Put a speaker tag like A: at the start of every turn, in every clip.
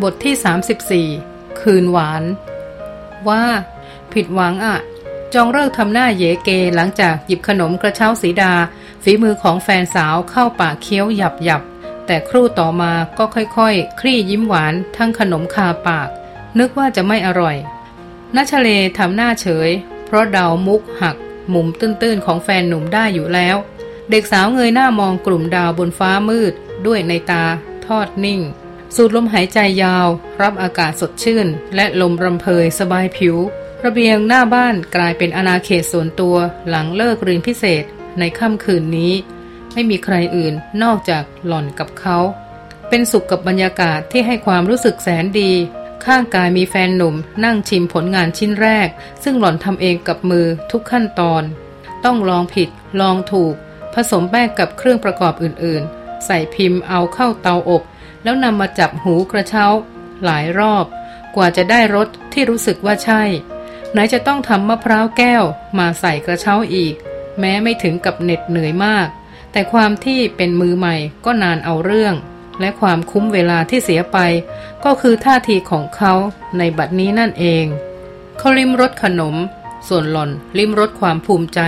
A: บทที่ 34 คืนหวาน ว่า ผิดหวังอะ่ะจองเลิกทำหน้าเยเกหลังจากหยิบขนมกระเช้าสีดา ฝีมือของแฟนสาวเข้าปากเคี้ยวหยับหยับแต่ครู่ต่อมาก็ค่อยๆคคลี่ยิ้มหวานทั้งขนมคาปาก นึกว่าจะไม่อร่อยนัชเลทำหน้าเฉย เพราะเดามุกหัก มุมตื้นๆของแฟนหนุ่มได้อยู่แล้ว เด็กสาวเงยหน้ามองกลุ่มดาวบนฟ้ามืด ด้วยในตา ทอดนิ่ง สูดลมหายใจยาว รับอากาศสดชื่น และลมรำเพยสบายผิว ระเบียงหน้าบ้านกลายเป็นอาณาเขตส่วนตัวหลังเลิกเรียนพิเศษในค่ำคืนนี้ ไม่มีใครอื่นนอกจากหล่อนกับเขา เป็นสุขกับบรรยากาศที่ให้ความรู้สึกแสนดี ข้างกายมีแฟนหนุ่ม นั่งชิมผลงานชิ้นแรก ซึ่งหล่อนทำเองกับมือทุกขั้นตอน ต้องลองผิด ลองถูก ผสมแป้งกับเครื่องประกอบอื่นๆ ใส่พิมพ์เอาเข้าเตาอบ แล้วนำมาจับหูกระเช้า หลายรอบ กว่าจะได้รสที่รู้สึกว่าใช่ ไหนจะต้องทำมะพร้าวแก้วมาใส่กระเช้าอีก แม้ไม่ถึงกับเหน็ดเหนื่อยมาก แต่ความที่เป็นมือใหม่ก็นานเอาเรื่อง และความคุ้มเวลาที่เสียไป ก็คือท่าทีของเขาในบัดนี้นั่นเองเขาลิมรสขนม ส่วนหล่อนลิมรสความภูมิใจ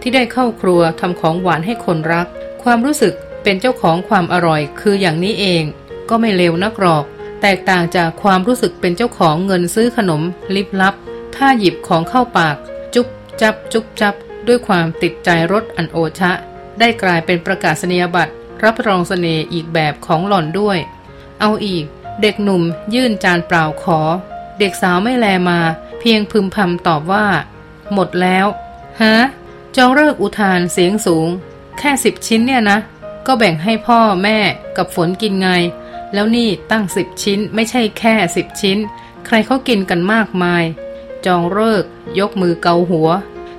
A: ที่ได้เข้าครัวทำของหวานให้คนรัก ความรู้สึกเป็นเจ้าของความอร่อยคืออย่างนี้เอง ก็ไม่เลวนักหรอก แตกต่างจากความรู้สึกเป็นเจ้าของเงินซื้อขนม ลิบลับ ถ้าหยิบของเข้าปาก จุ๊บจับ จุ๊บจับ ด้วยความติดใจรสอันโอชะ ได้กลายเป็นประกาศนียบัตร รับรองสเสน่ห์อีกแบบของหล่อนด้วย เอาอีก เด็กหนุ่มยื่นจานเปล่าขอ เด็กสาวไม่แลมา เพียงพึมพำตอบว่า หมดแล้วฮะจองเลิกอุทานเสียงสูง แค่สิบชิ้นเนี่ยนะ ก็แบ่งให้พ่อแม่กับฝนกินไง แล้วนี่ตั้งสิบชิ้นไม่ใช่แค่สิบชิ้น ใครเขากินกันมากมาย จองเลิก ยกมือเกาหัว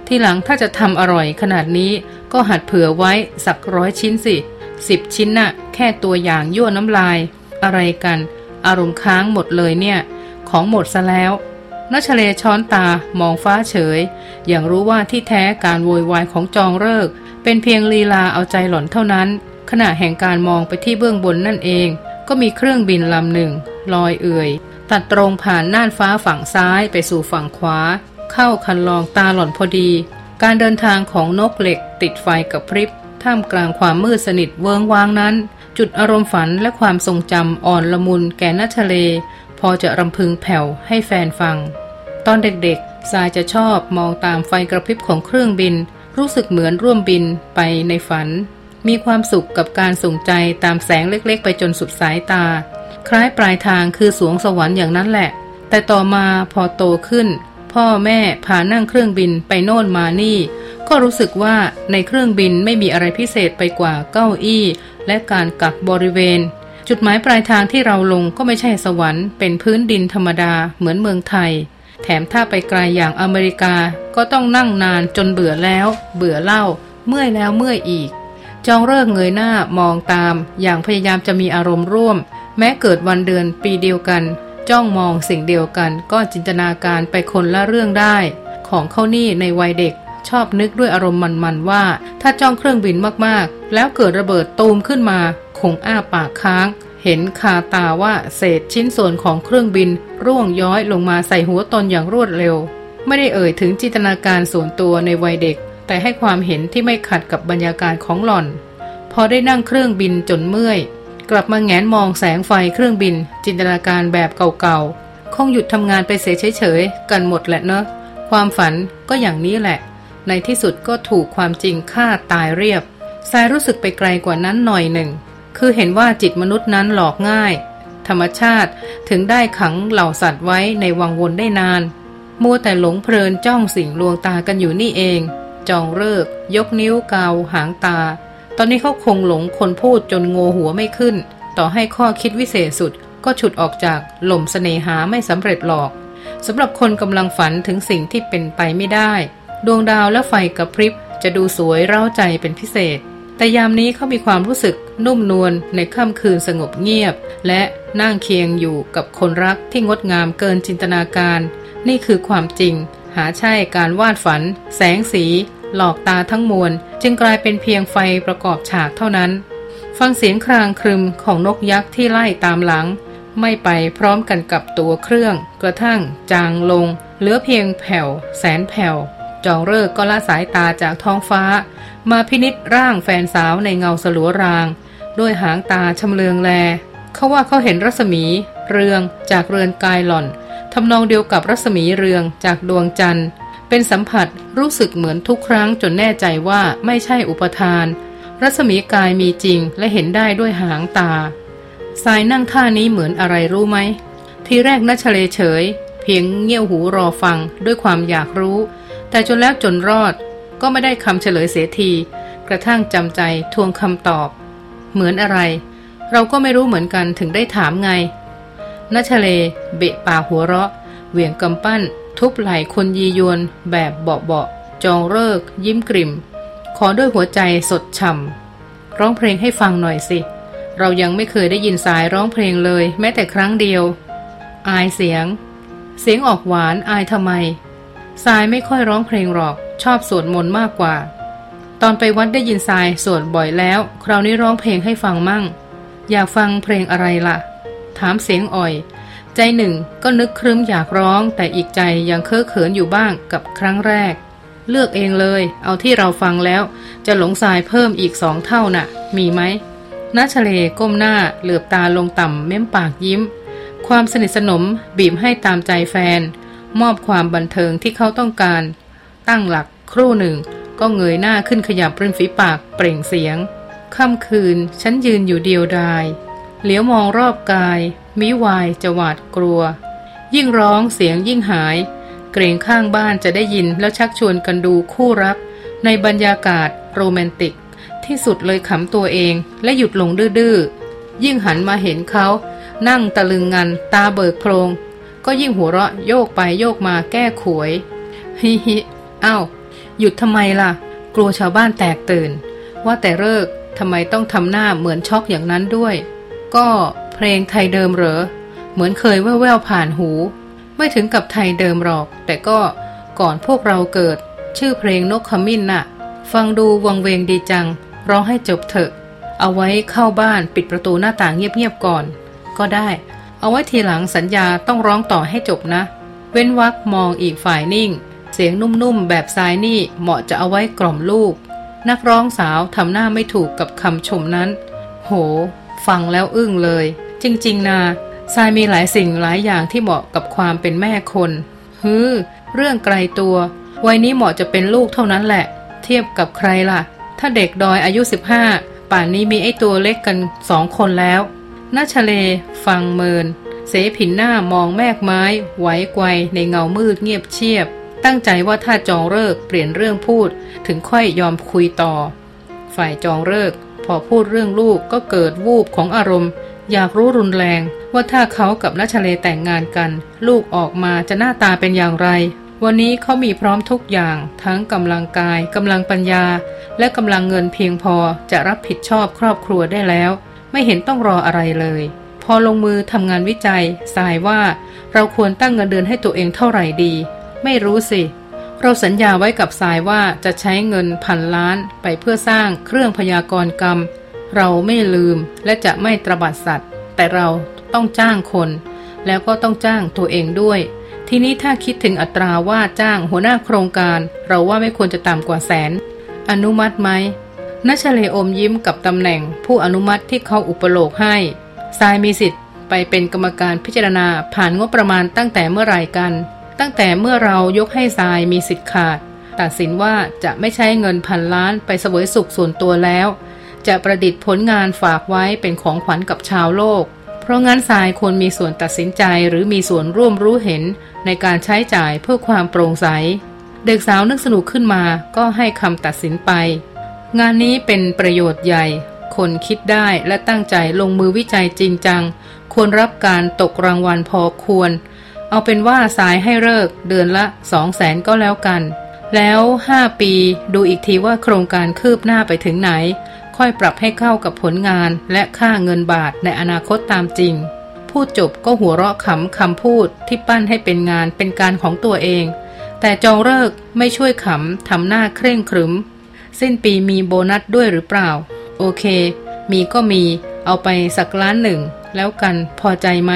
A: ที่หลังถ้าจะทำอร่อยขนาดนี้ ก็หัดเผื่อไว้สักร้อยชิ้นสิสิบชิ้นน่ะ แค่ตัวอย่างยั่วน้ำลาย อะไรกัน อารมณ์ค้างหมดเลยเนี่ย ของหมดซะแล้วนัชเลช้อนตามองฟ้าเฉย อย่างรู้ว่าที่แท้การโวยวายของจองเลิก เป็นเพียงลีลาเอาใจหล่อนเท่านั้น ขณะแห่งการมองไปที่เบื้องบนนั่นเอง ก็มีเครื่องบินลำหนึ่งลอยเอื่อย ตัดตรงผ่านน่านฟ้าฝั่งซ้ายไปสู่ฝั่งขวา เข้าคันลองตาหล่อนพอดี การเดินทางของนกเหล็กติดไฟกับพริบ ท่ามกลางความมืดสนิทเวิงวางนั้น จุดอารมณ์ฝันและความทรงจำอ่อนละมุนแก่นัทะเล พอจะรำพึงแผ่วให้แฟนฟัง ตอนเด็กๆสายจะชอบมองตามไฟกระพริบของเครื่องบิน รู้สึกเหมือนร่วมบินไปในฝัน มีความสุขกับการส่งใจตามแสงเล็กๆ ไปจนสุดสายตา คล้ายปลายทางคือสวงสวรรค์อย่างนั้นแหละ แต่ต่อมาพอโตขึ้น พ่อแม่พานั่งเครื่องบินไปโน่นมานี่ ก็รู้สึกว่าในเครื่องบินไม่มีอะไรพิเศษไปกว่าเก้าอี้ และการกักบริเวณ จุดหมายปลายทางที่เราลงก็ไม่ใช่สวรรค์เป็นพื้นดินธรรมดาเหมือนเมืองไทย แถมถ้าไปไกลอย่างอเมริกาก็ต้องนั่งนานจนเบื่อแล้ว เบื่อเล่า เมื่อยแล้วเมื่อยอีก จองเลิกเงยหน้ามองตาม อย่างพยายามจะมีอารมณ์ร่วม แม้เกิดวันเดือนปีเดียวกัน จ้องมองสิ่งเดียวกัน ก็จินตนาการไปคนละเรื่องได้ ของเข้านี่ในวัยเด็ก ชอบนึกด้วยอารมณ์มันๆว่า ถ้าจ้องเครื่องบินมากๆ แล้วเกิดระเบิดตูมขึ้นมา คงอ้าปากค้าง เห็นคาตาว่าเศษชิ้นส่วนของเครื่องบิน ร่วงย้อยลงมาใส่หัวตนอย่างรวดเร็ว ไม่ได้เอ่ยถึงจินตนาการส่วนตัวในวัยเด็ก แต่ให้ความเห็นที่ไม่ขัดกับบรรยากาศของหล่อน พอได้นั่งเครื่องบินจนเมื่อย กลับมาแงนมองแสงไฟเครื่องบิน จินตนาการแบบเก่าๆ คงหยุดทำงานไปเสียเฉยๆ กันหมดแหละเนอะ ความฝันก็อย่างนี้แหละ ในที่สุดก็ถูกความจริงฆ่าตายเรียบสายรู้สึกไปไกลกว่านั้นหน่อยหนึ่ง คือเห็นว่าจิตมนุษย์นั้นหลอกง่าย ธรรมชาติถึงได้ขังเหล่าสัตว์ไว้ในวังวนได้นาน มัวแต่หลงเพลินจ้องสิ่งลวงตากันอยู่นี่เอง จองเลิก ยกนิ้วเกาหางตา ตอนนี้เขาคงหลงคนพูดจนโงหัวไม่ขึ้น ต่อให้ข้อคิดวิเศษสุดก็ฉุดออกจากหล่มสเสน่หาไม่สำเร็จหรอกสำหรับคนกำลังฝันถึงสิ่งที่เป็นไปไม่ได้ ดวงดาวและไฟกระพริบจะดูสวยเร้าใจเป็นพิเศษ แต่ยามนี้เขามีความรู้สึกนุ่มนวลในค่ำคืนสงบเงียบ และนั่งเคียงอยู่กับคนรักที่งดงามเกินจินตนาการ นี่คือความจริง หาใช่การวาดฝัน แสงสี หลอกตาทั้งมวล จึงกลายเป็นเพียงไฟประกอบฉากเท่านั้น ฟังเสียงครางครึมของนกยักษ์ที่ไล่ตามหลัง ไม่ไปพร้อมกันกับตัวเครื่อง กระทั่ง จางลง เหลือเพียงแผ่ว แสนแผ่ว จองเลิกก็ละสายตาจากท้องฟ้า มาพินิษร่างแฟนสาวในเงาสลัวราง ด้วยหางตาชำเลืองแล เขาว่าเขาเห็นรัศมี เรืองจากเรือนกายหล่อนทำนองเดียวกับรัศมีเรืองจากดวงจันทร์ เป็นสัมผัสรู้สึกเหมือนทุกครั้งจนแน่ใจว่าไม่ใช่อุปทาน รัศมีกายมีจริงและเห็นได้ด้วยหางตาสายนั่งท่านี้เหมือนอะไรรู้ไหม ทีแรกนัชเลเฉย เพียงเงี่ยวหูรอฟังด้วยความอยากรู้ แต่จนแล้วจนรอด ก็ไม่ได้คำเฉลยเสียที กระทั่งจำใจทวงคำตอบ เหมือนอะไร เราก็ไม่รู้เหมือนกันถึงได้ถามไงนัชเล เบะปากหัวเราะ เหวี่ยงกำปั้น ทุบไหล่คนยียวนแบบเบาๆจองเลิก ยิ้มกริม ขอด้วยหัวใจสดช่ำร้องเพลงให้ฟังหน่อยสิ เรายังไม่เคยได้ยินสายร้องเพลงเลย แม้แต่ครั้งเดียว อายเสียง เสียงออกหวานอายทำไม สายไม่ค่อยร้องเพลงหรอก ชอบสวดมนต์มากกว่า ตอนไปวัดได้ยินสายสวดบ่อยแล้ว คราวนี้ร้องเพลงให้ฟังมั่ง อยากฟังเพลงอะไรล่ะ ถามเสียงอ่อย ใจหนึ่งก็นึกครึ้มอยากร้อง แต่อีกใจยังเคอะเขินอยู่บ้างกับครั้งแรก เลือกเองเลย เอาที่เราฟังแล้ว จะหลงสายเพิ่มอีกสองเท่านะ่ะ มีไหมนาชเลก้มหน้าเหลือบตาลงต่ำเม้มปากยิ้ม ความสนิทสนมบีบให้ตามใจแฟน มอบความบันเทิงที่เขาต้องการ ตั้งหลักครู่หนึ่ง ก็เงยหน้าขึ้นขยับริมฝีปากเปล่งเสียงค่ำคืนฉันยืนอยู่เดียวดาย เหลียวมองรอบกาย มิวายจะหวาดกลัว ยิ่งร้องเสียงยิ่งหาย เกรงข้างบ้านจะได้ยินแล้วชักชวนกันดูคู่รัก ในบรรยากาศโรแมนติก ที่สุดเลยขำตัวเองและหยุดลงดื้อๆยิ่งหันมาเห็นเขา นั่งตะลึงงันตาเบิกโพรง ก็ยิ่งหัวเราะโยกไปโยกมาแก้ขวย ฮิฮิอ้าวหยุดทำไมล่ะ กลัวชาวบ้านแตกตื่น ว่าแต่เลิกทำไมต้องทำหน้าเหมือนช็อกอย่างนั้นด้วย ก็ เพลงไทยเดิมเหรอ เหมือนเคยแว่วๆผ่านหู ไม่ถึงกับไทยเดิมหรอก แต่ก็ก่อนพวกเราเกิด ชื่อเพลงนกขมิ้นน่ะ ฟังดูวังเวงดีจัง ร้องให้จบเถอะ เอาไว้เข้าบ้านปิดประตูหน้าต่างเงียบๆก่อน ก็ได้ เอาไว้ทีหลังสัญญาต้องร้องต่อให้จบนะ เว้นวักมองอีกฝ่ายนิ่ง เสียงนุ่มๆแบบซ้ายนี่เหมาะจะเอาไว้กล่อมลูก นักร้องสาวทำหน้าไม่ถูกกับคำชมนั้น โห ฟังแล้วอึ้งเลย จริง ๆ นาทรายมีหลายสิ่งหลายอย่างที่เหมาะกับความเป็นแม่คนฮือเรื่องไกลตัว วัยนี้เหมาะจะเป็นลูกเท่านั้นแหละ เทียบกับใครล่ะ ถ้าเด็กดอยอายุ 15 ป่านนี้มีไอ้ตัวเล็กกันสองคนแล้วนาชเล ฟังเมิน เสผินหน้ามองแมกไม้ ไหวไกวในเงามืดเงียบเชียบ ตั้งใจว่าถ้าจองเลิกเปลี่ยนเรื่องพูด ถึงค่อยยอมคุยต่อ ฝ่ายจองเลิกพอพูดเรื่องลูกก็เกิดวูบของอารมณ์ อยากรู้รุนแรงว่าถ้าเขากับนัชเลแต่งงานกัน ลูกออกมาจะหน้าตาเป็นอย่างไร วันนี้เขามีพร้อมทุกอย่าง ทั้งกำลังกายกำลังปัญญา และกำลังเงินเพียงพอจะรับผิดชอบครอบครัวได้แล้ว ไม่เห็นต้องรออะไรเลย พอลงมือทำงานวิจัยสายว่าเราควรตั้งเงินเดือนให้ตัวเองเท่าไหร่ดี ไม่รู้สิเราสัญญาไว้กับสายว่าจะใช้เงินพันล้านไปเพื่อสร้างเครื่องพยากรณ์กรรม เราไม่ลืมและจะไม่ตรบัดสัตว์ แต่เราต้องจ้างคน แล้วก็ต้องจ้างตัวเองด้วย ทีนี้ถ้าคิดถึงอัตราว่าจ้างหัวหน้าโครงการ เราว่าไม่ควรจะต่ำกว่าแสน อนุมัติไหมนัชเลอมยิ้มกับตำแหน่งผู้อนุมัติที่เขาอุปโลกให้ทรายมีสิทธิ์ไปเป็นกรรมการพิจารณาผ่านงบประมาณตั้งแต่เมื่อไรกัน ตั้งแต่เมื่อเรายกให้ทรายมีสิทธิ์ขาด ตัดสินว่าจะไม่ใช้เงินพันล้านไปเสวยสุขส่วนตัวแล้ว จะประดิษฐ์ผลงานฝากไว้เป็นของขวัญกับชาวโลก เพราะงั้นทรายควรมีส่วนตัดสินใจหรือมีส่วนร่วมรู้เห็นในการใช้จ่ายเพื่อความโปร่งใส เด็กสาวนึกสนุกขึ้นมาก็ให้คำตัดสินไป งานนี้เป็นประโยชน์ใหญ่ คนคิดได้และตั้งใจลงมือวิจัยจริงจัง ควรรับการตกรางวัลพอควร เอาเป็นว่าสายให้เลิกเดือนละสองแสนก็แล้วกันแล้วห้าปีดูอีกทีว่าโครงการคืบหน้าไปถึงไหน ค่อยปรับให้เข้ากับผลงานและค่าเงินบาทในอนาคตตามจริง พูดจบก็หัวเราะขำคำพูดที่ปั้นให้เป็นงานเป็นการของตัวเอง แต่จองเลิกไม่ช่วยขำทำหน้าเคร่งครึม สิ้นปีมีโบนัสด้วยหรือเปล่า โอเค มีก็มี เอาไปสักล้านหนึ่ง แล้วกันพอใจไหม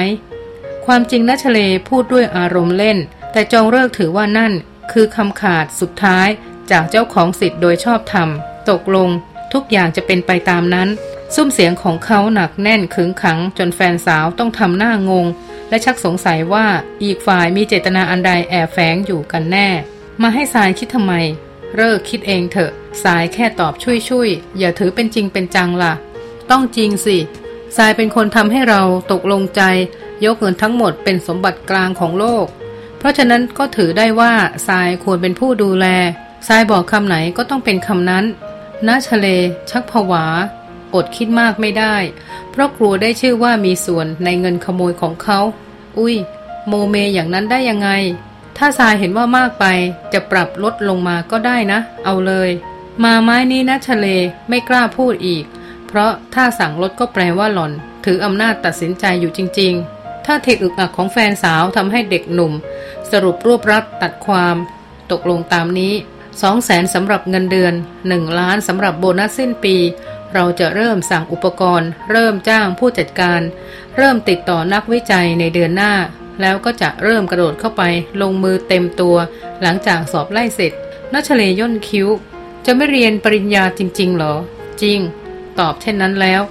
A: ความจริงนัชเลพูดด้วยอารมณ์เล่น แต่จองเลิกถือว่านั่น คือคำขาดสุดท้ายจากเจ้าของสิทธิ์โดยชอบธรรมตกลง ทุกอย่างจะเป็นไปตามนั้น ซุ้มเสียงของเขาหนักแน่นขึงขัง จนแฟนสาวต้องทำหน้างง และชักสงสัยว่าอีกฝ่ายมีเจตนาอันใดแอบแฝงอยู่กันแน่ มาให้สายคิดทำไมเลิกคิดเองเถอะ สายแค่ตอบช่วยช่วยอย่าถือเป็นจริงเป็นจังล่ะ ต้องจริงสิ สายเป็นคนทำให้เราตกลงใจ ยกเงินทั้งหมดเป็นสมบัติกลางของโลก เพราะฉะนั้นก็ถือได้ว่าสายควรเป็นผู้ดูแล สายบอกคำไหนก็ต้องเป็นคำนั้น นาชเล ชักผวา อดคิดมากไม่ได้ เพราะกลัวได้ชื่อว่ามีส่วนในเงินขโมยของเขา อุ้ย โมเมอย่างนั้นได้ยังไง ถ้าทรายเห็นว่ามากไป จะปรับลดลงมาก็ได้นะ เอาเลย มาไม้นี้นะชะเลไม่กล้าพูดอีก เพราะถ้าสั่งลดก็แปลว่าหล่อน ถืออำนาจตัดสินใจอยู่จริง ๆ ถ้าเทคอึกอักของแฟนสาวทำให้เด็กหนุ่ม สรุปรวบรัดตัดความ ตกลงตามนี้ สองแสนสำหรับเงินเดือนหนึ่งล้านสำหรับโบนัสสิ้นปี เราจะเริ่มสั่งอุปกรณ์ เริ่มจ้างผู้จัดการ เริ่มติดต่อนักวิจัยในเดือนหน้า แล้วก็จะเริ่มกระโดดเข้าไป ลงมือเต็มตัว หลังจากสอบไล่เสร็จนัชเลย่นคิ้ว จะไม่เรียนปริญญาจริง ๆ หรอ จริง ตอบเช่นนั้นแล้ว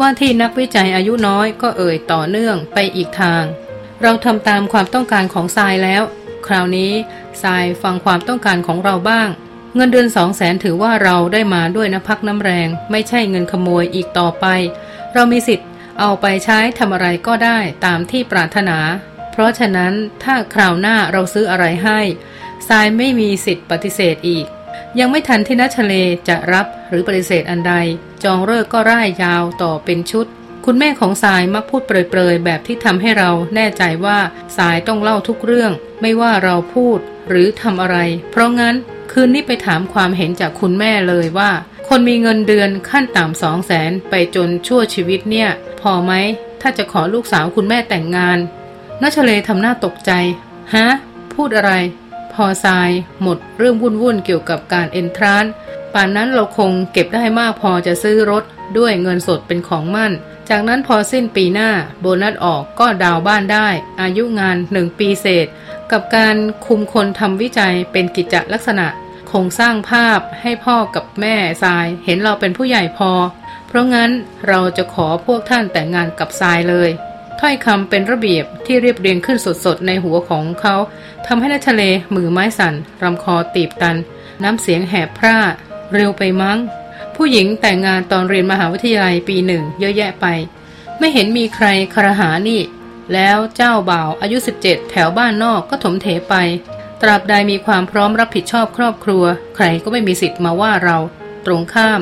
A: ว่าที่นักวิจัยอายุน้อยก็เอ่ยต่อเนื่องไปอีกทาง เราทำตามความต้องการของทรายแล้ว ราวนี้ทรายฟังความต้องการของเราบ้าง เงินเดือนสองแสนถือว่าเราได้มาด้วยน้ำพักน้ำแรง ไม่ใช่เงินขโมยอีกต่อไป เรามีสิทธิ์เอาไปใช้ทำอะไรก็ได้ตามที่ปรารถนา เพราะฉะนั้นถ้าคราวหน้าเราซื้ออะไรให้ทรายไม่มีสิทธิ์ปฏิเสธอีก ยังไม่ทันที่นัชเลจะรับหรือปฏิเสธอันใด จองเลิกก็ร่ายยาวต่อเป็นชุด คุณแม่ของสายมักพูดเปรยๆ แบบที่ทำให้เราแน่ใจว่าสายต้องเล่าทุกเรื่อง ไม่ว่าเราพูดหรือทำอะไร เพราะงั้นคืนนี้ไปถามความเห็นจากคุณแม่เลยว่า คนมีเงินเดือนขั้นต่ำสองแสนไปจนชั่วชีวิตเนี่ย พอไหม ถ้าจะขอลูกสาวคุณแม่แต่งงานนัชเลทำหน้าตกใจฮะพูดอะไร พอทราย หมดเรื่องวุ่นวุ่นเกี่ยวกับการเอนทรานป่านนั้นเราคงเก็บได้มากพอจะซื้อรถด้วยเงินสดเป็นของมั่น จากนั้นพอสิ้นปีหน้าโบนัสออกก็ดาวบ้านได้ อายุงานหนึ่งปีเศษ กับการคุมคนทำวิจัยเป็นกิจลักษณะ คงสร้างภาพให้พ่อกับแม่ทรายเห็นเราเป็นผู้ใหญ่พอ เพราะงั้นเราจะขอพวกท่านแต่งงานกับทรายเลยถ้อยคำเป็นระเบียบที่เรียบเรียงขึ้นสดๆ ในหัวของเขาทำให้นัชเลมือไม้สั่นรำคอตีบตัน น้ำเสียงแหบพร่า เร็วไปมั้ง ผู้หญิงแต่งงานตอนเรียนมหาวิทยาลัยปีหนึ่งเยอะแยะไป ไม่เห็นมีใครคารหานี่ แล้วเจ้าบ่าวอายุ 17 แถวบ้านนอกก็ถมเถไป ตราบใดมีความพร้อมรับผิดชอบครอบครัว ใครก็ไม่มีสิทธิ์มาว่าเรา ตรงข้าม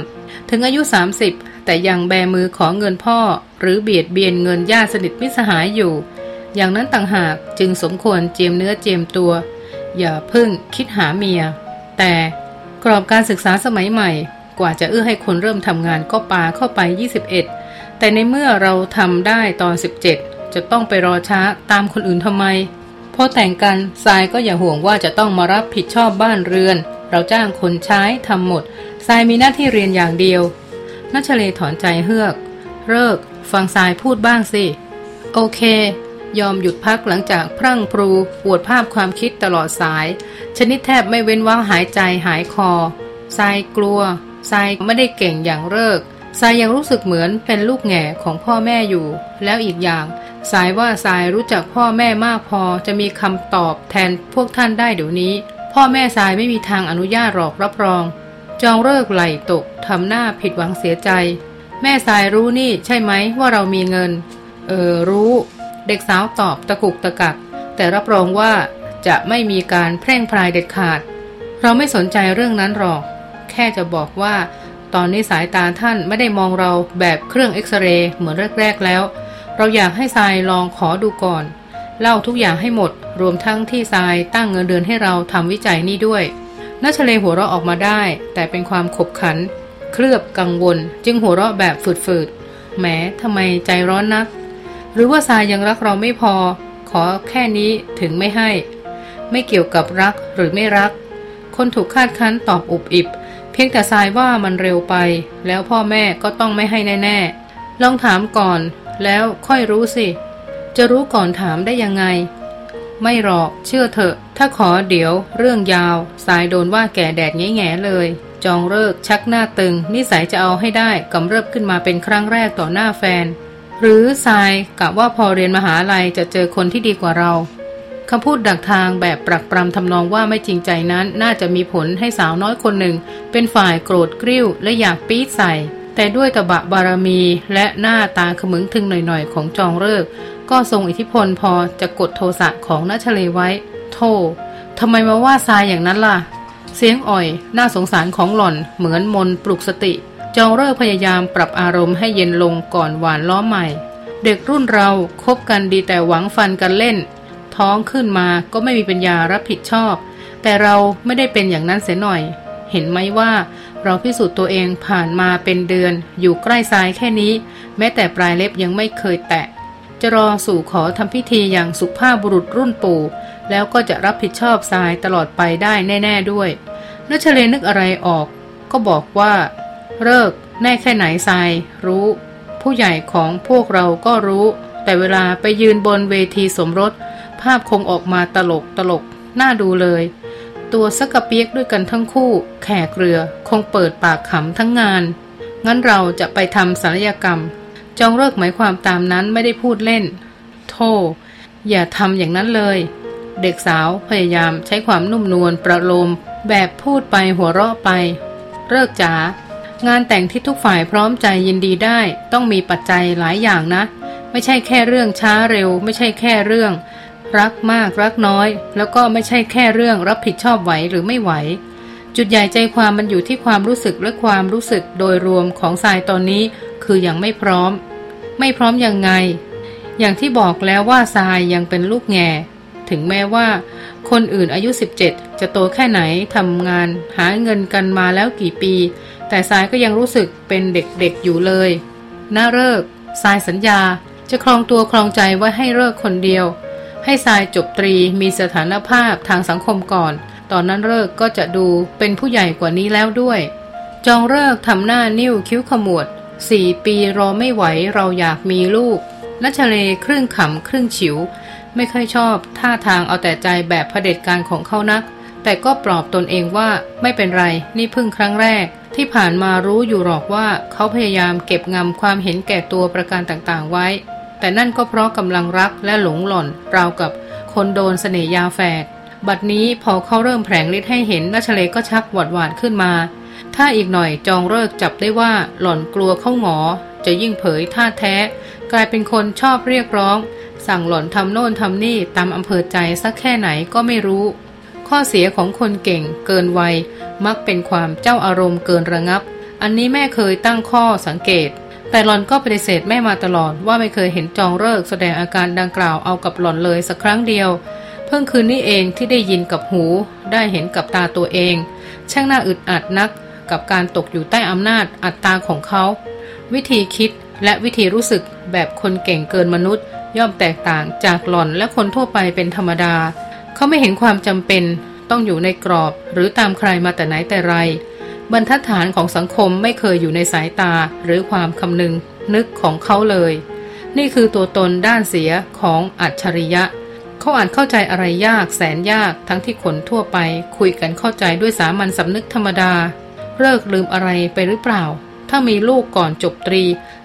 A: ถึงอายุ 30 แต่ยังแบมือขอเงินพ่อ หรือเบียดเบียนเงินญาติสนิทมิสหายอยู่ อย่างนั้นต่างหากจึงสมควรเจียมเนื้อเจียมตัว อย่าพึ่งคิดหาเมีย แต่กรอบการศึกษาสมัยใหม่ กว่าจะเอื้อให้คนเริ่มทำงานก็ปาเข้าไป 21 แต่ในเมื่อเราทำได้ตอน 17 จะต้องไปรอช้าตามคนอื่นทำไมพอแต่งกันทรายก็อย่าห่วงว่าจะต้องมารับผิดชอบบ้านเรือน เราจ้างคนใช้ทำหมดทรายมีหน้าที่เรียนอย่างเดียวนัชเลถอนใจเฮือก เลิก ฟังสายพูดบ้างสิ โอเค ยอมหยุดพักหลังจากพรั่งพรูปวดภาพความคิดตลอดสาย ชนิดแทบไม่เว้นว่างหายใจหายคอทรายกลัว ทรายไม่ได้เก่งอย่างเลิกทรายยังรู้สึกเหมือนเป็นลูกแง่ของพ่อแม่อยู่ แล้วอีกอย่างสายว่าสายรู้จักพ่อแม่มากพอจะมีคำตอบแทนพวกท่านได้เดี๋ยวนี้ พ่อแม่สายไม่มีทางอนุญาตหรอกรับรอง จองเลิกไหลตกทำหน้าผิดหวังเสียใจ แม่สายรู้นี่ใช่ไหมว่าเรามีเงิน เออรู้ เด็กสาวตอบตะกุกตะกัก แต่รับรองว่าจะไม่มีการแพร่งพรายเด็ดขาด เราไม่สนใจเรื่องนั้นหรอก ค่จะบอกว่า ตอนนี้สายตาท่านไม่ได้มองเราแบบเครื่องเอ็กซเรย์เหมือนแรก ๆ แล้ว เราอยากให้ทรายลองขอดูก่อน เล่าทุกอย่างให้หมด รวมทั้งที่ทรายตั้งเงินเดือนให้เราทำวิจัยนี่ด้วยนัชเลหัวเราะออกมาได้ แต่เป็นความขบขัน เคลือบกังวล จึงหัวเราะแบบฝืดๆแหมทำไมใจร้อนนัก หรือว่าทรายยังรักเราไม่พอ ขอแค่นี้ถึงไม่ให้ ไม่เกี่ยวกับรักหรือไม่รัก คนถูกคาดคั้นตอบอุบอิบ พียงแต่ทรายว่ามันเร็วไป แล้วพ่อแม่ก็ต้องไม่ให้แน่ๆ ลองถามก่อน แล้วค่อยรู้สิ จะรู้ก่อนถามได้ยังไง ไม่หรอกเชื่อเถอะ ถ้าขอเดี๋ยว เรื่องยาว สายโดนว่าแก่แดดแง่ๆเลย จองเลิกชักหน้าตึง นิสัยจะเอาให้ได้กำเริบขึ้นมาเป็นครั้งแรกต่อหน้าแฟน หรือสายกะว่าพอเรียนมหาลัยจะเจอคนที่ดีกว่าเรา คำพูดดักทางแบบปรักปรำทำนองว่าไม่จริงใจนั้นน่าจะมีผลให้สาวน้อยคนหนึ่ง เป็นฝ่ายโกรธกริ้วและอยากปี๊ดใส่ แต่ด้วยตบะบารมีและหน้าตาขมึงทึงหน่อยๆ ของจองเลิก ก็ทรงอิทธิพลพอจะกดโทสะของนัชเลไว้โททำไมมาว่าทรายอย่างนั้นล่ะ เสียงอ่อย น่าสงสารของหล่อนเหมือนมนปลุกสติ จองเลิกพยายามปรับอารมณ์ให้เย็นลงก่อนหวานล้อใหม่ เด็กรุ่นเราคบกันดีแต่หวังฟันกันเล่น ท้องขึ้นมาก็ไม่มีปัญญารับผิดชอบ แต่เราไม่ได้เป็นอย่างนั้นเสียหน่อย เห็นไหมว่า เราพิสูจน์ตัวเองผ่านมาเป็นเดือน อยู่ใกล้ทรายแค่นี้ แม้แต่ปลายเล็บยังไม่เคยแตะ จะรอสู่ขอทำพิธีอย่างสุภาพบุรุษรุ่นปู่ แล้วก็จะรับผิดชอบทรายตลอดไปได้แน่ ๆด้วยนัชเลนึกอะไรออก ก็บอกว่า เลิกแน่แค่ไหนทรายรู้ ผู้ใหญ่ของพวกเราก็รู้ แต่เวลาไปยืนบนเวทีสมรส ภาพคงออกมาตลกตลก น่าดูเลย ตัวสกเปียกด้วยกันทั้งคู่ แขกเรือคงเปิดปากขำทั้งงาน งั้นเราจะไปทำศัลยกรรม จองเลิกหมายความตามนั้นไม่ได้พูดเล่นโธ่อย่าทำอย่างนั้นเลย เด็กสาวพยายามใช้ความนุ่มนวลประโลม แบบพูดไปหัวเราะไป เลิกจ๋างานแต่งที่ทุกฝ่ายพร้อมใจยินดีได้ ต้องมีปัจจัยหลายอย่างนะ ไม่ใช่แค่เรื่องช้าเร็ว ไม่ใช่แค่เรื่อง รักมากรักน้อย แล้วก็ไม่ใช่แค่เรื่องรับผิดชอบไหวหรือไม่ไหว จุดใหญ่ใจความมันอยู่ที่ความรู้สึกและความรู้สึกโดยรวมของทรายตอนนี้คือยังไม่พร้อม ไม่พร้อมยังไง อย่างที่บอกแล้วว่าทรายยังเป็นลูกแง่ถึงแม้ว่า คนอื่นอายุ 17 จะโตแค่ไหนทำงาน หาเงินกันมาแล้วกี่ปี แต่ทรายก็ยังรู้สึกเป็นเด็กๆอยู่เลยน่าเลิกทรายสัญญา จะครองตัวครองใจไว้ให้เลิกคนเดียว ให้ทรายจบตรีมีสถานภาพทางสังคมก่อน ตอนนั้นเลิกก็จะดูเป็นผู้ใหญ่กว่านี้แล้วด้วย จองเลิกทำหน้านิ้วคิ้วขมวดสี่ปีรอไม่ไหวเราอยากมีลูกนัชเลครึ่งขำครึ่งฉิว ไม่ค่อยชอบท่าทางเอาแต่ใจแบบเผด็จการของเขานัก แต่ก็ปลอบตนเองว่าไม่เป็นไรนี่เพิ่งครั้งแรก ที่ผ่านมารู้อยู่หรอกว่าเขาพยายามเก็บงำความเห็นแก่ตัวประการต่างๆไว้ แต่นั่นก็เพราะกำลังรักและหลงหล่อนราวกับคนโดนเสน่ยาแฝดบัดนี้พอเขาเริ่มแผลงฤทธิ์ให้เห็นนัชเลก็ชักหวาดหวาดขึ้นมา ถ้าอีกหน่อยจองเลิกจับได้ว่าหล่อนกลัวเข้าหงอ จะยิ่งเผยท่าแท้ กลายเป็นคนชอบเรียกร้อง สั่งหล่อนทำโน่นทำนี่ตามอำเภอใจสักแค่ไหนก็ไม่รู้ ข้อเสียของคนเก่งเกินวัยมักเป็นความเจ้าอารมณ์เกินระงับ อันนี้แม่เคยตั้งข้อสังเกต แต่หลอนก็ปฏิเสธแม่มาตลอดว่าไม่เคยเห็นจองเลิกแสดงอาการดังกล่าวเอากับหลอนเลยสักครั้งเดียว เพิ่งคืนนี้เองที่ได้ยินกับหู ได้เห็นกับตาตัวเอง ช่างน่าอึดอัดนัก กับการตกอยู่ใต้อำนาจอัตตาของเขา วิธีคิดและวิธีรู้สึกแบบคนเก่งเกินมนุษย์ ย่อมแตกต่างจากหล่อนและคนทั่วไปเป็นธรรมดา เขาไม่เห็นความจำเป็น ต้องอยู่ในกรอบหรือตามใครมาแต่ไหนแต่ไร บรรทัดฐานของสังคมไม่เคยอยู่ในสายตาหรือความคำนึงนึกของเขาเลย นี่คือตัวตนด้านเสียของอัจฉริยะ เขาอาจเข้าใจอะไรยากแสนยากทั้งที่คนทั่วไป คุยกันเข้าใจด้วยสามัญสำนึกธรรมดา เลิกลืมอะไรไปหรือเปล่า ถ้ามีลูกก่อนจบตรี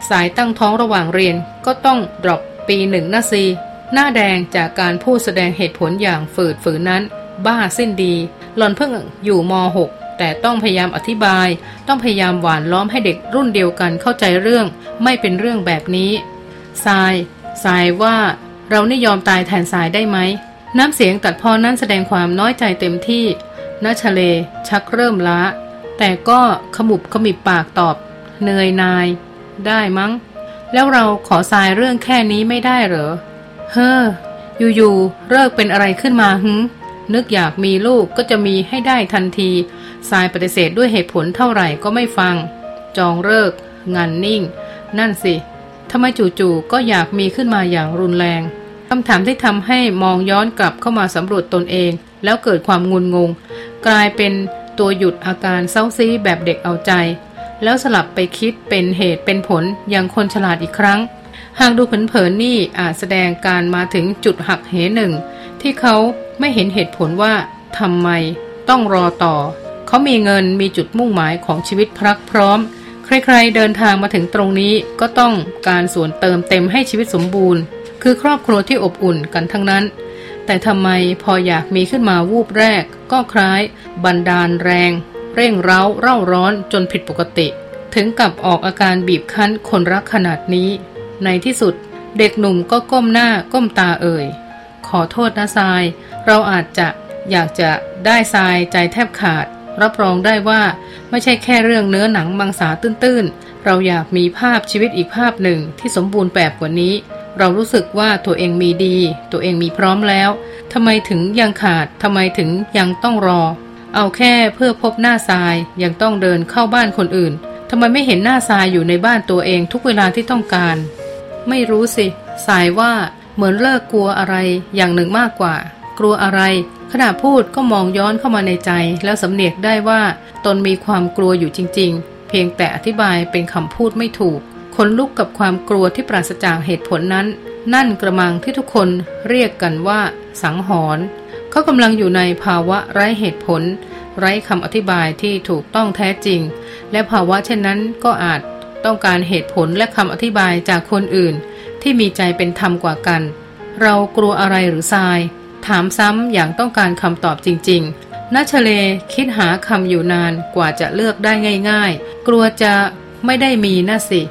A: สายตั้งท้องระหว่างเรียน ก็ต้องดรอปปีหนึ่งนาซีหน้าแดงจากการพูดแสดงเหตุผลอย่างฝืดฝืนนั้น บ้าสิ้นดี หล่อนเพิ่งอยู่ม .6 แต่ต้องพยายามอธิบาย ต้องพยายามหวานล้อมให้เด็กรุ่นเดียวกันเข้าใจเรื่อง ไม่เป็นเรื่องแบบนี้ทรายทรายว่าเรานี่ยอมตายแทนทรายได้ไหม น้ำเสียงตัดพอนั้นแสดงความน้อยใจเต็มที่นัชเล ชักเริ่มล้า แต่ก็ขมุบขมิบปากตอบ เนยนาย ได้มั้ง แล้วเราขอทรายเรื่องแค่นี้ไม่ได้เหรอ เฮ้อ อยู่ๆเลิกเป็นอะไรขึ้นมาหึนึกอยากมีลูกก็จะมีให้ได้ทันที ทรายปฏิเสธด้วยเหตุผลเท่าไหร่ก็ไม่ฟัง จองเลิกงันนิ่ง นั่นสิทำไมจู่ๆก็อยากมีขึ้นมาอย่างรุนแรงคำถามที่ทำให้มองย้อนกลับเข้ามาสำรวจตนเอง แล้วเกิดความงุนงง กลายเป็นตัวหยุดอาการเศร้าซีแบบเด็กเอาใจ แล้วสลับไปคิดเป็นเหตุเป็นผลอย่างคนฉลาดอีกครั้ง หากดูเผินๆนี่อาจแสดงการมาถึงจุดหักเหหนึ่ง ที่เขาไม่เห็นเหตุผลว่าทำไมต้องรอต่อ เขามีเงินมีจุดมุ่งหมายของชีวิตพรักพร้อม ใครๆเดินทางมาถึงตรงนี้ก็ต้องการส่วนเติมเต็มให้ชีวิตสมบูรณ์ คือครอบครัวที่อบอุ่นกันทั้งนั้น แต่ทำไมพออยากมีขึ้นมาวูบแรก ก็คล้าย บันดาลแรง เร่งเร้าเร่าร้อนจนผิดปกติ ถึงกับออกอาการบีบคั้นคนรักขนาดนี้ ในที่สุดเด็กหนุ่มก็ก้มหน้าก้มตาเอ่ย ขอโทษนะทราย เราอาจจะอยากจะได้ทรายใจแทบขาด รับรองได้ว่าไม่ใช่แค่เรื่องเนื้อหนังมังสาตื้นๆ เราอยากมีภาพชีวิตอีกภาพหนึ่งที่สมบูรณ์แบบกว่านี้ เรารู้สึกว่าตัวเองมีดี ตัวเองมีพร้อมแล้วทำไมถึงยังขาดทำไมถึงยังต้องรอ เอาแค่เพื่อพบหน้าทรายยังต้องเดินเข้าบ้านคนอื่นทำไมไม่เห็นหน้าทรายอยู่ในบ้านตัวเองทุกเวลาที่ต้องการ ไม่รู้สิสายว่าเหมือนเลิกกลัวอะไรอย่างหนึ่งมากกว่า กลัวอะไร ขณะพูดก็มองย้อนเข้ามาในใจ แล้วสำเนียกได้ว่า ตนมีความกลัวอยู่จริง ๆ เพียงแต่อธิบายเป็นคำพูดไม่ถูกขนลุกกับความกลัวที่ปราศจากเหตุผลนั้น นั่นกระมังที่ทุกคนเรียกกันว่า สังหรณ์เขากำลังอยู่ในภาวะไร้เหตุผล ไร้คำอธิบายที่ถูกต้องแท้จริง และภาวะเช่นนั้นก็อาจต้องการเหตุผลและคำอธิบายจากคนอื่น ที่มีใจเป็นธรรมกว่ากัน เรากลัวอะไรหรือทราย ถามซ้ำอย่างต้องการคำตอบจริงๆนัชเลคิดหาคำอยู่นานกว่าจะเลือกได้ง่าย ๆ กลัวจะไม่ได้มีน่าสิ